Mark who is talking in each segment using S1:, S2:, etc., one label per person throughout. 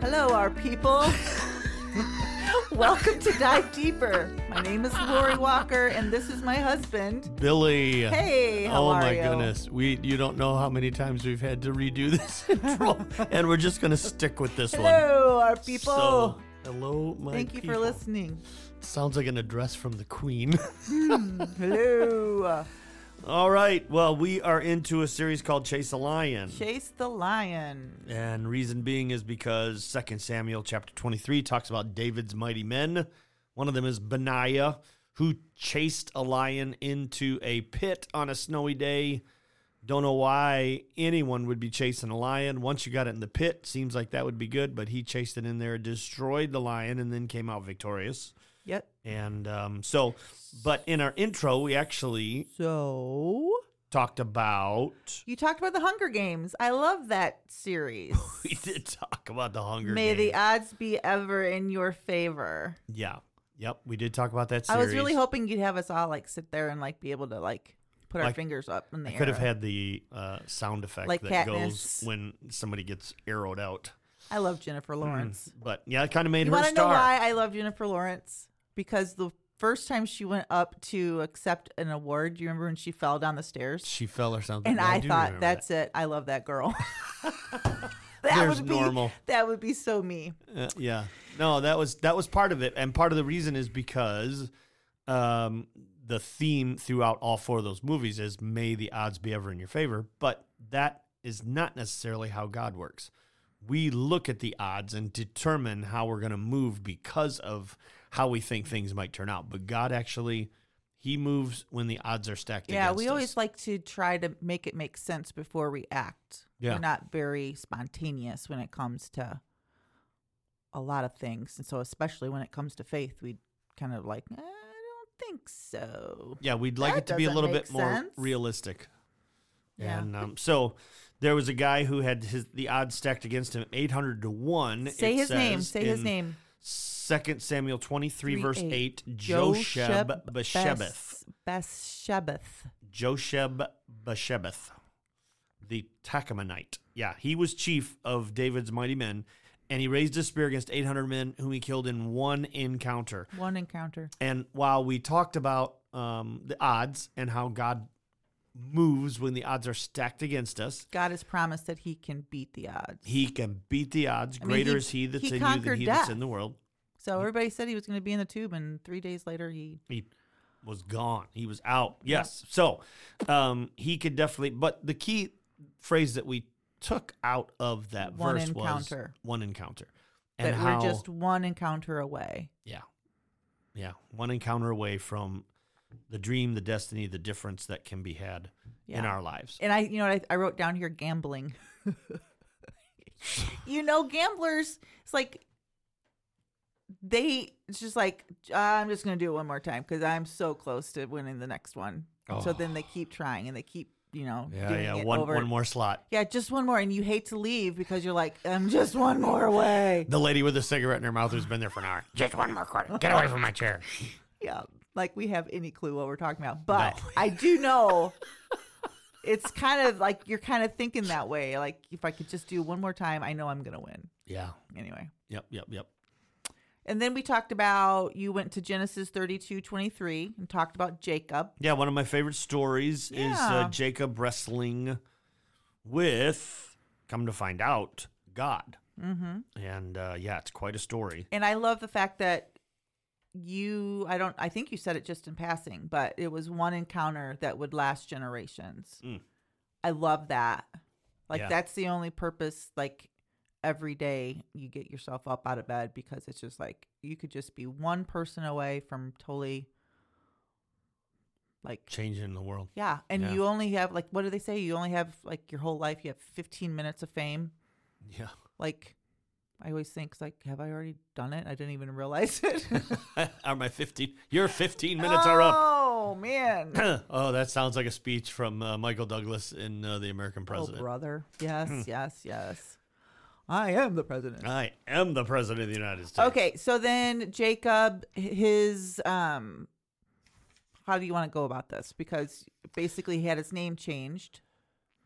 S1: Hello, our people. Welcome to Dive Deeper. My name is Laurie Walker, and this is my husband.
S2: Billy.
S1: Hey, how
S2: oh
S1: are
S2: my
S1: you?
S2: goodness. We you don't know how many times we've had to redo this intro. and we're just gonna stick with this one.
S1: Hello, our people.
S2: So, hello, my
S1: Thank you for listening.
S2: Sounds like an address from the Queen.
S1: Hmm, hello.
S2: All right. Well, we are into a series called Chase a Lion.
S1: Chase the lion.
S2: And reason being is because 2 Samuel chapter 23 talks about David's mighty men. One of them is Benaiah, who chased a lion into a pit on a snowy day. Don't know why anyone would be chasing a lion. Once you got it in the pit, seems like that would be good, but he chased it in there, destroyed the lion, and then came out victorious.
S1: Yep.
S2: And um, so, but in our intro, we actually
S1: So
S2: talked about.
S1: you talked about the Hunger Games. I love that series.
S2: We did talk about the Hunger
S1: May the
S2: Games.
S1: odds be ever in your favor.
S2: Yeah. Yep. We did talk about that
S1: I was really hoping you'd have us all like sit there and like be able to like put our
S2: Like,
S1: fingers up in the
S2: I
S1: air.
S2: could have had the uh, sound effect
S1: Like
S2: that
S1: Katniss.
S2: goes when somebody gets arrowed out.
S1: I love Jennifer Lawrence.
S2: But yeah, it kind of made
S1: You
S2: her
S1: want to know
S2: star.
S1: why I love Jennifer Lawrence? Because the first time she went up to accept an award, do you remember when she fell down the stairs?
S2: She fell or something.
S1: And
S2: Yeah,
S1: I, thought, that's it. I love that girl. that
S2: There's
S1: would be
S2: normal.
S1: That would be so me.
S2: Uh, yeah. No, that was that was part of it, and part of the reason is because um, the theme throughout all four of those movies is "May the odds be ever in your favor," but that is not necessarily how God works. We look at the odds and determine how we're going to move because of how we think things might turn out. But God actually, He moves when the odds are stacked.
S1: Yeah, we
S2: us.
S1: always like to try to make it make sense before we act.
S2: Yeah.
S1: We're not very spontaneous when it comes to a lot of things. And so, especially when it comes to faith, we kind of like, "Eh, I don't think so.
S2: Yeah, we'd like
S1: That
S2: it to be a little bit more realistic.
S1: Yeah.
S2: And um, so there was a guy who had his the odds stacked against him, eight hundred to one.
S1: Say
S2: it
S1: his name. Say his name.
S2: Second Samuel twenty three
S1: Three,
S2: verse
S1: eight.
S2: eight. Josheb Bashebeth.
S1: Bes- Beshebeth.
S2: Josheb Bashebeth, the Tachamonite. Yeah, he was chief of David's mighty men, and he raised a spear against eight hundred men, whom he killed in one encounter.
S1: One encounter.
S2: And while we talked about um, the odds and how God moves when the odds are stacked against us,
S1: God has promised that he can beat the odds.
S2: He can beat the odds.
S1: I mean,
S2: Greater
S1: he-
S2: is He that's
S1: he
S2: in you than He that's
S1: death.
S2: in the world.
S1: So everybody said he was going to be in the tube, and three days later, he.
S2: He was gone. He was out. Yes. So um, he could definitely. But the key phrase that we took out of that
S1: One
S2: verse
S1: encounter.
S2: was one encounter, and
S1: that
S2: how
S1: we're just one encounter away.
S2: yeah, yeah, one encounter away from the dream, the destiny, the difference that can be had in our lives.
S1: And I, you know, I, I wrote down here gambling. you know, gamblers. It's like they. It's just like I'm just going to do it one more time because I'm so close to winning the next one. So
S2: Oh.
S1: then they oh. keep trying and they keep, you know,
S2: Yeah,
S1: doing
S2: yeah.
S1: it
S2: One
S1: over.
S2: one more slot.
S1: Yeah, just one more, and you hate to leave because you're like, I'm just one more away.
S2: The lady with the cigarette in her mouth who's been there for an hour. Just one more quarter. Get away from my chair.
S1: Yeah, like we have any clue what we're talking about. But
S2: No.
S1: I do know it's kind of like you're kind of thinking that way. Like if I could just do one more time, I know I'm gonna win.
S2: Yeah.
S1: Anyway.
S2: Yep. Yep. Yep.
S1: And then we talked about you went to Genesis 32, 23 and talked about Jacob.
S2: Yeah, one of my favorite stories is uh, Jacob wrestling with, come to find out, God. Mm-hmm. And uh, yeah, it's quite a story.
S1: And I love the fact that you I don't I think you said it just in passing, but it was one encounter that would last generations.
S2: Mm.
S1: I love that. Like
S2: Yeah.
S1: that's the only purpose like every day you get yourself up out of bed because it's just like you could just be one person away from totally like
S2: Changing the world.
S1: yeah, and
S2: Yeah.
S1: you only have like what do they say? You only have like your whole life. You have 15 minutes of fame.
S2: Yeah.
S1: Like I always think like have I already done it? I didn't even realize it.
S2: are my 15? Your 15 minutes are up.
S1: Oh man.
S2: oh, that sounds like a speech from uh, Michael Douglas in uh, The American President.
S1: Oh
S2: President.
S1: brother. Yes, yes, yes. I am the president.
S2: I am the President of the United States.
S1: Okay, so then Jacob, his um, how do you want to go about this? Because basically he had his name changed.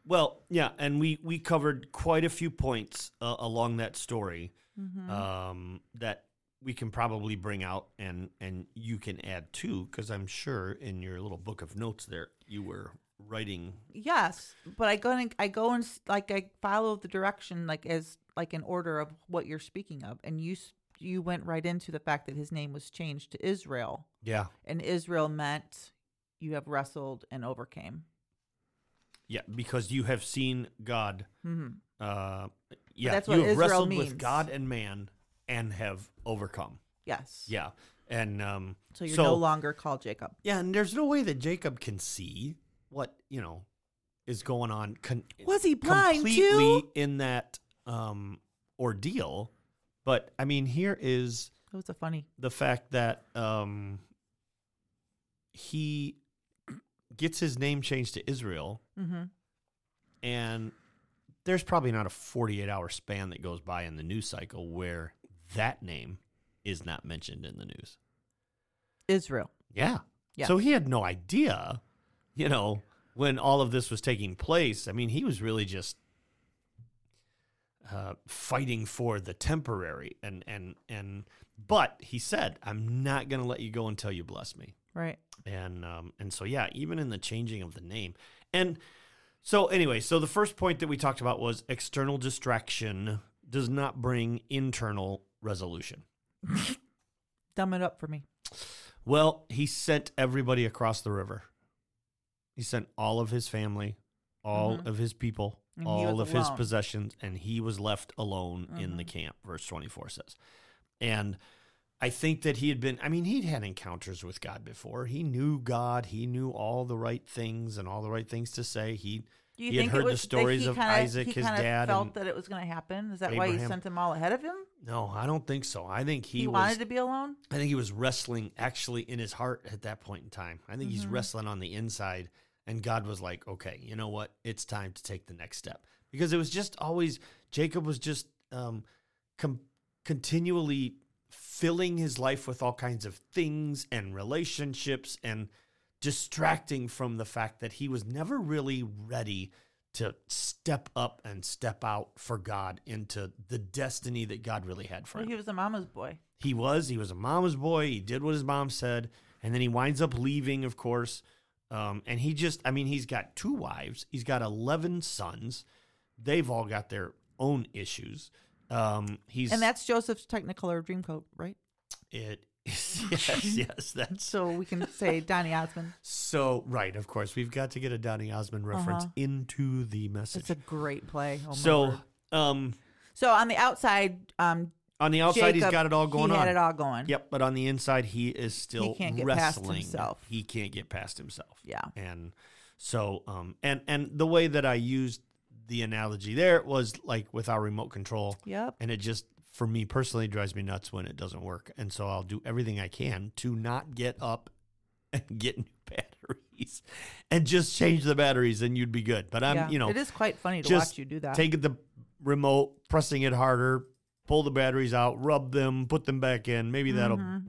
S2: Well, yeah, and we we covered quite a few points uh, along that story.
S1: Mhm.
S2: um, that we can probably bring out and and you can add too, because I'm sure in your little book of notes there you were writing.
S1: Yes, but I go and I go and like I follow the direction like as like in order of what you're speaking of, and you you went right into the fact that his name was changed to Israel,
S2: Yeah,
S1: and Israel meant you have wrestled and overcame.
S2: yeah, because you have seen God.
S1: hmm
S2: Uh, yeah,
S1: that's
S2: you
S1: what
S2: have
S1: Israel
S2: wrestled
S1: means.
S2: with God and man and have overcome.
S1: Yes.
S2: Yeah, and um,
S1: So you're
S2: So-
S1: no longer called Jacob.
S2: yeah, and there's no way that Jacob can see what you know is going on. Con-
S1: Was he blind
S2: completely
S1: too?
S2: in that um, ordeal. But I mean, here is
S1: That was a funny.
S2: the fact that um, he gets his name changed to Israel,
S1: hmm
S2: and there's probably not a 48 hour span that goes by in the news cycle where that name is not mentioned in the news.
S1: Israel.
S2: Yeah.
S1: Yeah.
S2: So he had no idea, you know, when all of this was taking place. I mean, he was really just uh, fighting for the temporary, and and and. But he said, "I'm not going to let you go until you bless me."
S1: Right.
S2: And um and so yeah, even in the changing of the name, and so anyway, so the first point that we talked about was external distraction does not bring internal resolution.
S1: Dumb it up for me.
S2: Well, he sent everybody across the river. He sent all of his family, all
S1: Mhm.
S2: of his people,
S1: And
S2: all of his possessions, and he was left alone in the
S1: Mhm.
S2: camp, verse 24 says. And I think that he had been, I mean, he'd had encounters with God before. He knew God. He knew all the right things and all the right things to say. He,
S1: you
S2: He had heard the stories of
S1: kinda,
S2: Isaac,
S1: he
S2: his dad,
S1: Felt that it was going to happen. Is that why he sent them all ahead of him?
S2: no, I don't think so. I think
S1: He,
S2: he, was,
S1: wanted to be alone.
S2: I think he was wrestling actually in his heart at that point in time. I think he's
S1: Mhm.
S2: wrestling on the inside, and God was like, "Okay, you know what? It's time to take the next step." Because it was just always Jacob was just um, com- continually filling his life with all kinds of things and relationships and distracting from the fact that he was never really ready to step up and step out for God into the destiny that God really had for him.
S1: he was a mama's boy.
S2: He was. He was a mama's boy. He did what his mom said, and then he winds up leaving, of course. Um, and he just, I mean, he's got two wives. He's got eleven sons. They've all got their own issues. Um, he's
S1: And that's Joseph's Technicolor Dreamcoat, right?
S2: it. yes, yes, that's
S1: So we can say Donny Osmond.
S2: so right. Of course, we've got to get a Donny Osmond reference
S1: Uh-huh.
S2: into the message.
S1: It's a great play. Oh
S2: so, um,
S1: so on the outside, um,
S2: on the outside, he's got it all going
S1: he
S2: on.
S1: had it all going.
S2: Yep, but on the inside, he is still
S1: can't get past
S2: wrestling.
S1: himself.
S2: He can't get past himself.
S1: Yeah.
S2: and so um and and the way that I used the analogy there was like with our remote control,
S1: Yep.
S2: and it just for me personally drives me nuts when it doesn't work, and so I'll do everything I can to not get up and get new batteries and just change the batteries, and you'd be good. But I'm
S1: yeah.
S2: you know
S1: it is quite funny to
S2: just
S1: watch you do that.
S2: take the remote, pressing it harder, pull the batteries out, rub them, put them back in. Maybe that'll
S1: Mhm.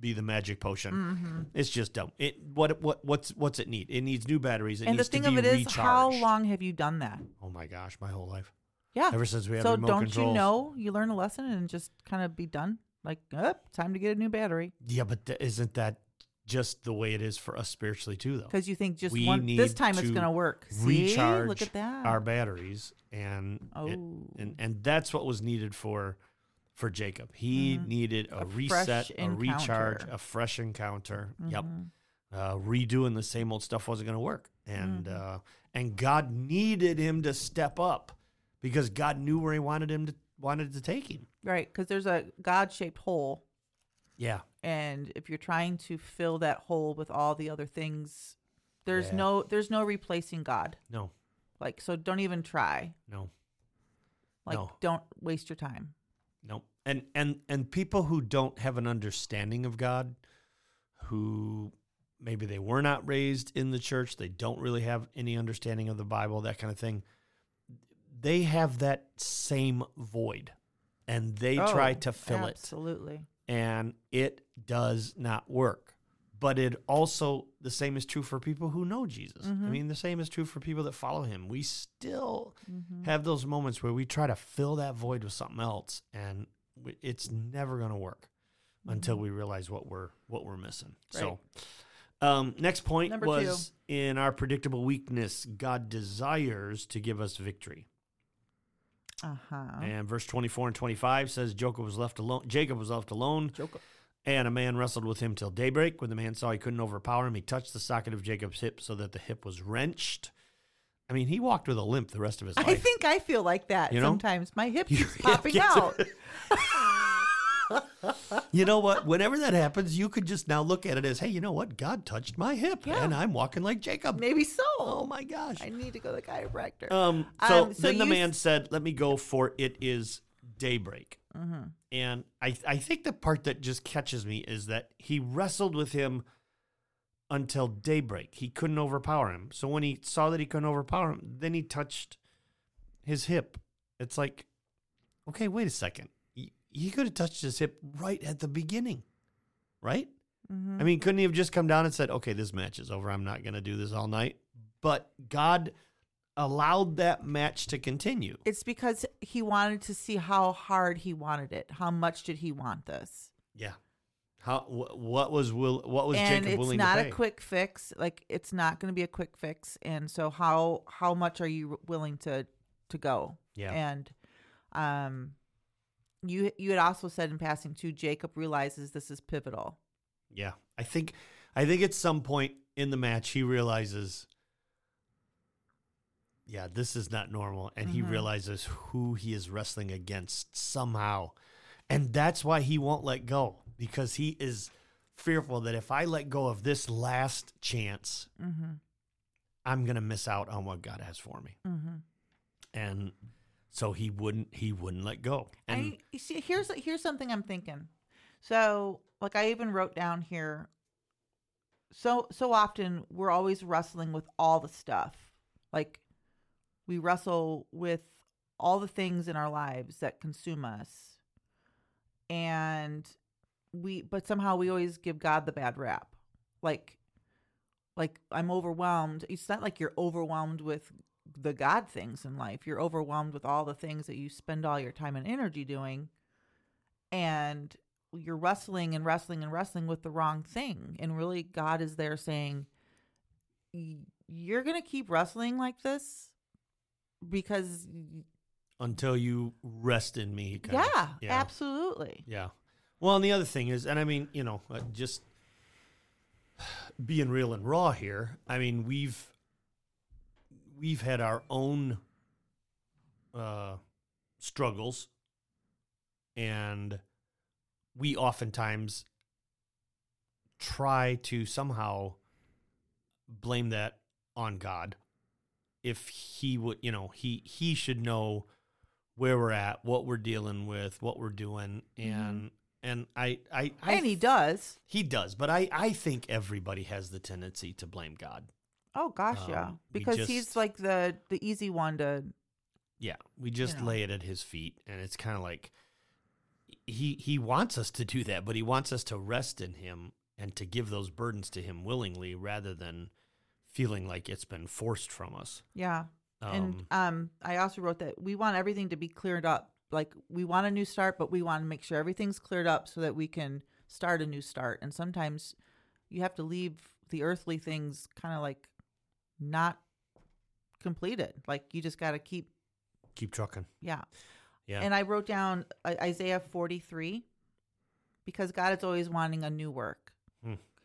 S2: be the magic potion.
S1: Mhm.
S2: It's just dumb. It what what what's what's it need? It needs new batteries. It
S1: And the thing of it is,
S2: recharged.
S1: how long have you done that?
S2: Oh my gosh, my whole life.
S1: Yeah.
S2: Ever since we had
S1: so
S2: remote controls.
S1: So don't
S2: controls.
S1: you know you learn a lesson and just kind of be done? Like, up, time to get a new battery
S2: Yeah, but th- isn't that just the way it is for us spiritually too, though?
S1: because you think just
S2: We
S1: one this time it's going to work. See,
S2: recharge
S1: look at that.
S2: Our batteries, and
S1: oh,
S2: it, and and that's what was needed for for Jacob. He
S1: Mhm.
S2: needed a,
S1: A
S2: reset, a recharge, a fresh encounter. Yep.
S1: Mhm.
S2: uh, redoing the same old stuff wasn't going to work, and
S1: Mhm.
S2: uh, and God needed him to step up because God knew where He wanted him to wanted to take him.
S1: right? Because there's a God-shaped hole,
S2: Yeah,
S1: and if you're trying to fill that hole with all the other things, there's
S2: Yeah.
S1: no there's no replacing God.
S2: no,
S1: Like, so don't even try.
S2: no,
S1: Like,
S2: No.
S1: don't waste your time.
S2: no, and and and people who don't have an understanding of God, who maybe they were not raised in the church, they don't really have any understanding of the Bible, that kind of thing. They have that same void, and they try
S1: Oh,
S2: to fill it.
S1: Absolutely.
S2: And it does not work. But it also the same is true for people who know Jesus. I
S1: Mhm.
S2: mean, the same is true for people that follow him. We still
S1: Mhm.
S2: have those moments where we try to fill that void with something else, and it's never going to work until we realize what we're what we're missing.
S1: Mm-hmm. Right.
S2: So, um, next point
S1: Number
S2: was in our predictable weakness, God desires to give us victory.
S1: Uh huh.
S2: And verse 24 and 25 says Jacob was left alone. Jacob was left alone,
S1: Joker.
S2: and a man wrestled with him till daybreak. When the man saw he couldn't overpower him, he touched the socket of Jacob's hip so that the hip was wrenched. I mean, he walked with a limp the rest of his life.
S1: I think I feel like that
S2: You know?
S1: sometimes. My hip keeps popping out.
S2: you know what? Whenever that happens, you could just now look at it as, hey, you know what? God touched my hip,
S1: Yeah.
S2: and I'm walking like Jacob.
S1: Maybe so.
S2: Oh my gosh.
S1: I need to go to the chiropractor.
S2: Um, so,
S1: Um, so
S2: then the man
S1: s-
S2: said, "Let me go, for it is daybreak."
S1: mm-hmm.
S2: And I, I think the part that just catches me is that he wrestled with him until daybreak. He couldn't overpower him. So when he saw that he couldn't overpower him, then he touched his hip. It's like, okay, wait a second. He, could have touched his hip right at the beginning, right?
S1: Mm-hmm.
S2: I mean, couldn't he have just come down and said, okay, this match is over. I'm not going to do this all night? But God allowed that match to continue.
S1: It's because he wanted to see how hard he wanted it. How much did he want this?
S2: Yeah. How wh- what was will what was
S1: and
S2: Jacob willing to pay?
S1: it's not a quick fix. Like it's not going to be a quick fix. And so how how much are you willing to to go?
S2: yeah.
S1: And um you you had also said in passing too Jacob realizes this is pivotal.
S2: yeah. I think I think at some point in the match he realizes yeah, this is not normal and he
S1: Mhm.
S2: realizes who he is wrestling against somehow. And that's why he won't let go because he is fearful that if I let go of this last chance,
S1: Mm-hmm.
S2: I'm going to miss out on what God has for me.
S1: Mm-hmm.
S2: And so he wouldn't he wouldn't let go. And
S1: I see here's here's something I'm thinking. So like I even wrote down here so so often we're always wrestling with all the stuff. Like we wrestle with all the things in our lives that consume us. And we but somehow we always give God the bad rap. Like like I'm overwhelmed. It's not like you're overwhelmed with the God things in life. You're overwhelmed with all the things that you spend all your time and energy doing. And you're wrestling and wrestling and wrestling with the wrong thing. And really, God is there saying, You're going to keep wrestling like this because,
S2: until you rest in me. kind of.
S1: yeah,
S2: yeah.
S1: absolutely.
S2: Yeah. Well, and the other thing is, and I mean, you know, uh, just being real and raw here. I mean, we've we've had our own uh, struggles, and we oftentimes try to somehow blame that on God. If he would, you know, he he should know where we're at, what we're dealing with, what we're doing, and and I I, I
S1: and he does.
S2: he does, but I I think everybody has the tendency to blame God.
S1: Oh, gosh, yeah.
S2: Um, we
S1: Because
S2: just-
S1: he's like the, the easy one to,
S2: Yeah, we just
S1: know.
S2: lay it at his feet, and it's kind of like he he wants us to do that, but he wants us to rest in him and to give those burdens to him willingly, rather than feeling like it's been forced from us.
S1: yeah.
S2: Um,
S1: and um, I also wrote that we want everything to be cleared up. Like we want a new start, but we want to make sure everything's cleared up so that we can start a new start. And sometimes you have to leave the earthly things kind of like not completed. Like you just got to keep,
S2: keep trucking.
S1: yeah.
S2: Yeah,
S1: And I wrote down uh, Isaiah 43 because God is always wanting a new work.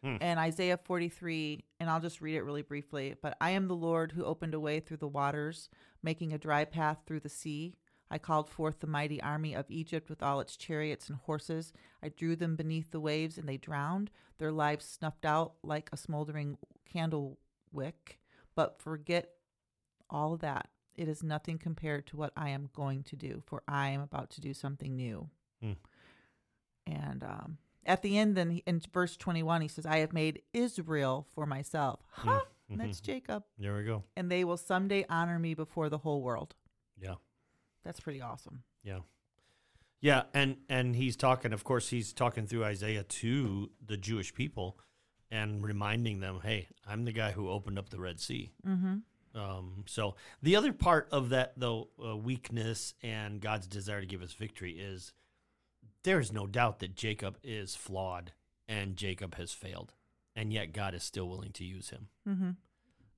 S2: Hmm.
S1: And Isaiah 43, and I'll just read it really briefly. But I am the Lord who opened a way through the waters, making a dry path through the sea. I called forth the mighty army of Egypt with all its chariots and horses. I drew them beneath the waves, and they drowned, their lives snuffed out like a smoldering candle wick. But forget all of that. It is nothing compared to what I am going to do, for I am about to do something new.
S2: Hmm.
S1: And um, at the end, then in verse 21, he says, I have made Israel for myself. Huh? And That's Jacob.
S2: there we go.
S1: And they will someday honor me before the whole world.
S2: Yeah.
S1: That's pretty awesome.
S2: Yeah. Yeah, and and he's talking of course he's talking through Isaiah to the Jewish people and reminding them, "Hey, I'm the guy who opened up the Red Sea."
S1: Mm-hmm.
S2: Um, so the other part of that though uh, weakness and God's desire to give us victory is there is no doubt that Jacob is flawed and Jacob has failed, and yet God is still willing to use him.
S1: Mm-hmm.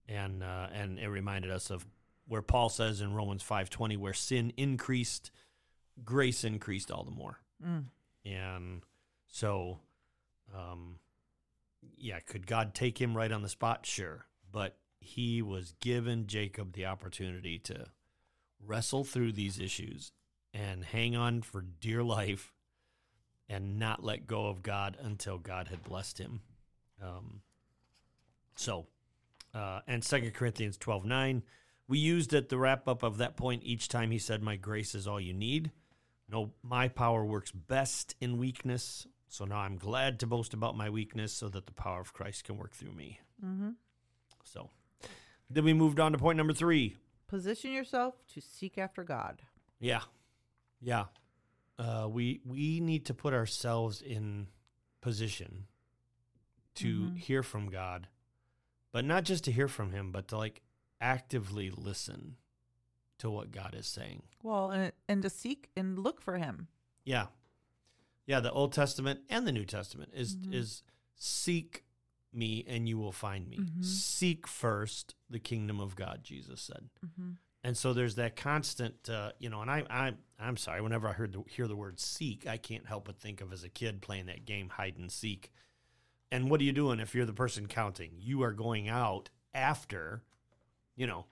S2: And uh, and it reminded us of where Paul says in Romans five twenty, where sin increased, grace increased all the more.
S1: Mm.
S2: And so, um, yeah, could God take him right on the spot? Sure. But he was given Jacob the opportunity to wrestle through these issues and hang on for dear life and not let go of God until God had blessed him. Um, so, uh, and Second Corinthians twelve nine, we used at the wrap up of that point each time he said, My grace is all you need. No, my power works best in weakness. So now I'm glad to boast about my weakness so that the power of Christ can work through me.
S1: Mm-hmm.
S2: So then we moved on to point number three.
S1: Position yourself to seek after God.
S2: Yeah. Yeah. Uh, we we need to put ourselves in position to
S1: Mhm.
S2: hear from God, but not just to hear from him, but to like actively listen to what God is saying.
S1: Well, and and to seek and look for Him.
S2: Yeah. Yeah, the Old Testament and the New Testament is
S1: Mhm.
S2: is seek me and you will find me.
S1: Mhm.
S2: Seek first the kingdom of God, Jesus said.
S1: Mm-hmm.
S2: And so there's that constant, uh, you know. And I, I, I'm sorry. Whenever I heard the, hear the word "seek," I can't help but think of as a kid playing that game hide and seek. And what are you doing if you're the person counting? You are going out after, you know,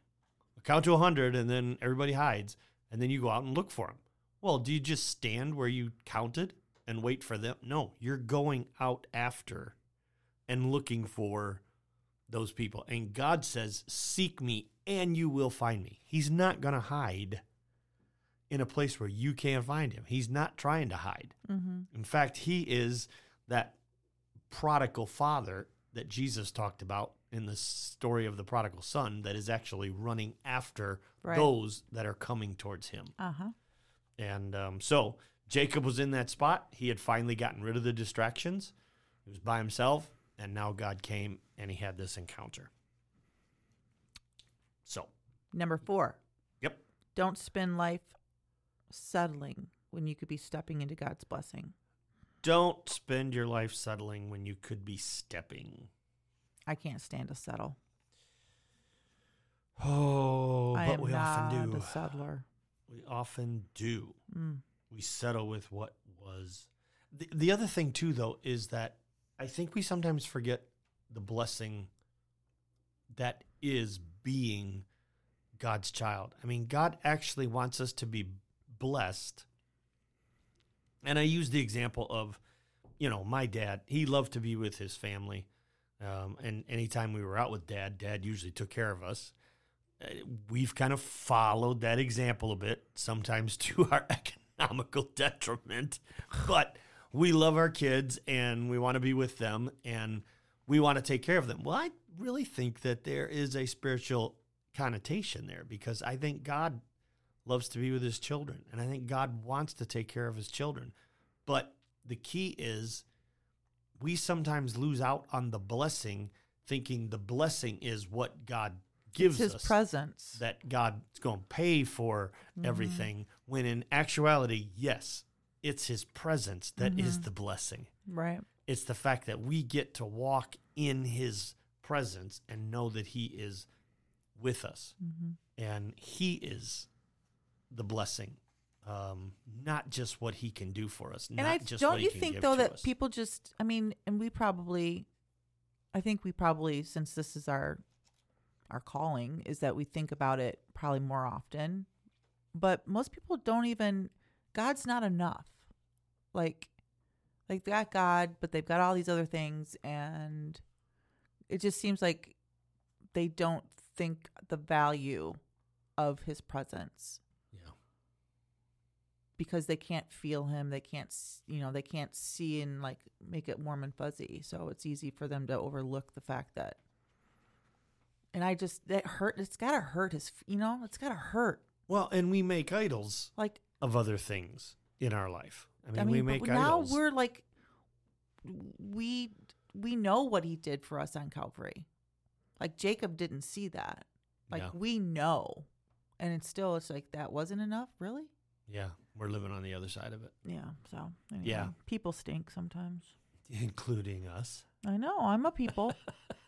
S2: count to hundred, and then everybody hides, and then you go out and look for them. Well, do you just stand where you counted and wait for them? No, you're going out after and looking for those people. And God says, Seek me and you will find me. He's not going to hide in a place where you can't find him. He's not trying to hide.
S1: Mm-hmm.
S2: In fact, he is that prodigal father that Jesus talked about in the story of the prodigal son that is actually running after
S1: Right.
S2: those that are coming towards him.
S1: Uh huh.
S2: And um, so Jacob was in that spot. He had finally gotten rid of the distractions. He was by himself, and now God came and he had this encounter. So,
S1: Number four.
S2: Yep.
S1: Don't spend life settling when you could be stepping into God's blessing.
S2: don't spend your life settling when you could be stepping.
S1: I can't stand to settle.
S2: Oh,
S1: I
S2: but we often do.
S1: a settler.
S2: We often do.
S1: Mm.
S2: We settle with what was. The, the other thing, too, though, is that I think we sometimes forget the blessing that is being God's child. I mean, God actually wants us to be blessed. And I use the example of, you know, my dad. He loved to be with his family. Um, and anytime we were out with dad, dad usually took care of us. Uh, We've kind of followed that example a bit, sometimes to our economical detriment. But we love our kids and we want to be with them and we want to take care of them. Well, I really think that there is a spiritual connotation there because I think God loves to be with his children and I think God wants to take care of his children. But the key is we sometimes lose out on the blessing thinking the blessing is what God gives
S1: It's his
S2: us
S1: presence.
S2: that God's going to pay for
S1: Mhm.
S2: everything when in actuality yes it's his presence that is
S1: Mhm.
S2: the blessing
S1: Right.
S2: it's the fact that we get to walk in his presence and know that he is with us
S1: Mm-hmm.
S2: and he is the blessing um, not just what he can do for us
S1: And
S2: not
S1: I
S2: just
S1: don't
S2: what he
S1: you
S2: can
S1: think though that
S2: us.
S1: people just I mean, and we probably I think we probably since this is our our calling is that we think about it probably more often. But most people don't even God's not enough. Like like they got God, but they've got all these other things and it just seems like they don't think the value of his presence
S2: yeah
S1: because they can't feel him they can't you know they can't see and like make it warm and fuzzy so it's easy for them to overlook the fact that and i just that hurt it's gotta hurt his you know it's gotta hurt
S2: well and we make idols
S1: like
S2: of other things in our life i mean,
S1: i mean,
S2: we make
S1: now
S2: idols
S1: we're like we we know what he did for us on calvary like jacob didn't see that like
S2: Yeah.
S1: we know and it's still it's like that wasn't enough really
S2: Yeah, we're living on the other side of it,
S1: Yeah. So anyway,
S2: Yeah.
S1: people stink sometimes.
S2: including us.
S1: I know. I'm a people.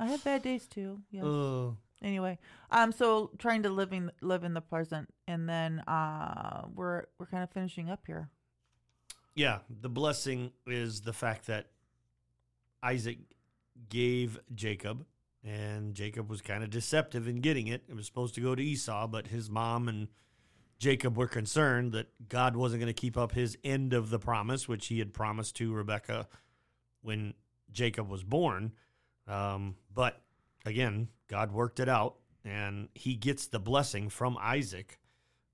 S1: I have bad days too. Yes.
S2: Oh,
S1: anyway, um, so trying to living live in the present, and then uh, we're we're kind of finishing up here.
S2: yeah. The blessing is the fact that Isaac gave Jacob, and Jacob was kind of deceptive in getting it. It was supposed to go to Esau, but his mom and Jacob were concerned that God wasn't going to keep up his end of the promise, which he had promised to Rebekah when Jacob was born. Um, but again, God worked it out, and he gets the blessing from Isaac.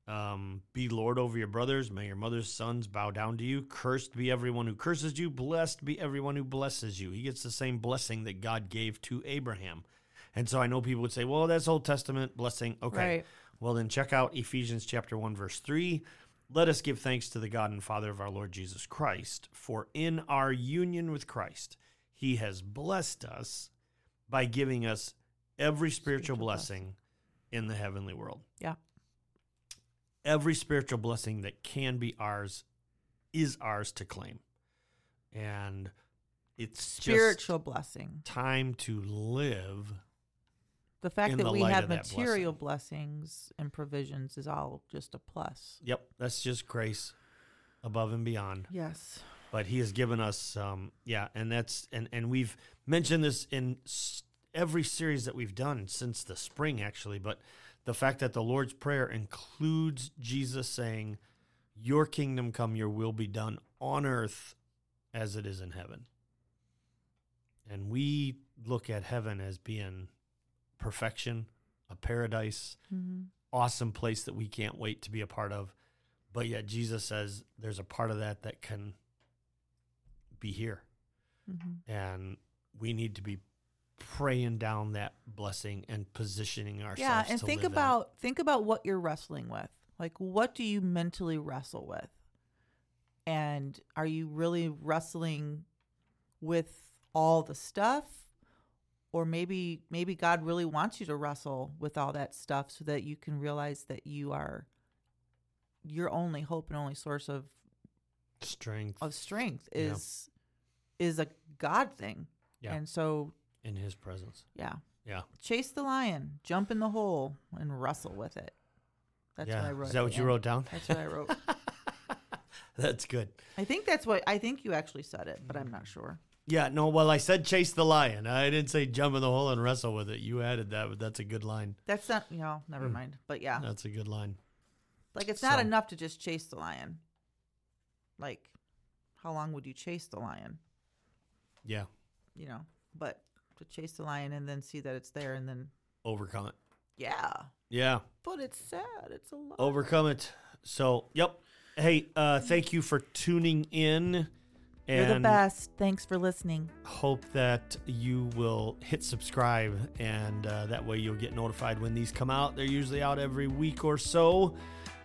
S2: Um, be Lord over your brothers. May your mother's sons bow down to you. Cursed be everyone who curses you. Blessed be everyone who blesses you. He gets the same blessing that God gave to Abraham. And so I know people would say, well, that's Old Testament blessing. Okay.
S1: Right.
S2: Well, then check out Ephesians chapter 1, verse 3. Let us give thanks to the God and Father of our Lord Jesus Christ, for in our union with Christ, he has blessed us by giving us every spiritual,
S1: Spiritual
S2: blessing in the heavenly world.
S1: Yeah.
S2: Every spiritual blessing that can be ours is ours to claim. And it's
S1: Spiritual blessing.
S2: time to live.
S1: The fact that
S2: the
S1: we have material blessings and provisions is all just a plus.
S2: Yep, that's just grace above and beyond.
S1: Yes.
S2: But he has given us um yeah and that's and and we've mentioned this in every series that we've done since the spring actually but the fact that the lord's prayer includes jesus saying your kingdom come your will be done on earth as it is in heaven and we look at heaven as being perfection a paradise
S1: hmm
S2: awesome place that we can't wait to be a part of. But yet Jesus says there's a part of that that can be here.
S1: hmm
S2: And we need to be praying down that blessing and positioning ourselves.
S1: Yeah, and think about think about what you're wrestling with. Like, what do you mentally wrestle with? And are you really wrestling with all the stuff, or maybe maybe God really wants you to wrestle with all that stuff so that you can realize that you are your only hope and only source of
S2: strength
S1: of strength
S2: Yeah.
S1: is is a God thing.
S2: Yeah.
S1: And so,
S2: in his presence.
S1: yeah,
S2: Yeah.
S1: chase the lion, jump in the hole, and wrestle with it. That's
S2: yeah.
S1: what I wrote.
S2: Is that what you
S1: end.
S2: wrote down?
S1: That's what I wrote.
S2: That's good.
S1: I think that's what I think you actually said it, but I'm not sure.
S2: Yeah, no, well, I said chase the lion. I didn't say jump in the hole and wrestle with it. You added that, but that's a good line.
S1: That's not, you know, never
S2: Hmm.
S1: mind. But yeah,
S2: That's a good line.
S1: like it's not
S2: So-
S1: enough to just chase the lion. Like, how long would you chase the lion?
S2: Yeah.
S1: You know, but to chase the lion and then see that it's there and then,
S2: Overcome it.
S1: yeah,
S2: Yeah.
S1: but it's sad. It's a lot.
S2: overcome it. So, yep. Hey, uh, thank you for tuning in.
S1: You're the best. Thanks for listening.
S2: hope that you will hit subscribe, and uh, that way you'll get notified when these come out. They're usually out every week or so,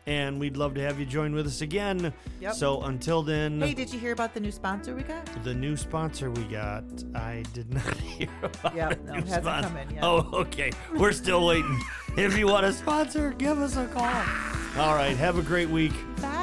S2: and we'd love to have you join with us again.
S1: Yep.
S2: So until then,
S1: Hey, did you hear about the new sponsor we got?
S2: the new sponsor we got, I did not hear about.
S1: Yep,
S2: the
S1: no, it hasn't
S2: sponsor.
S1: come in yet.
S2: Oh, okay. We're still waiting. if you want a sponsor, give us a call. All right. Have a great week.
S1: Bye.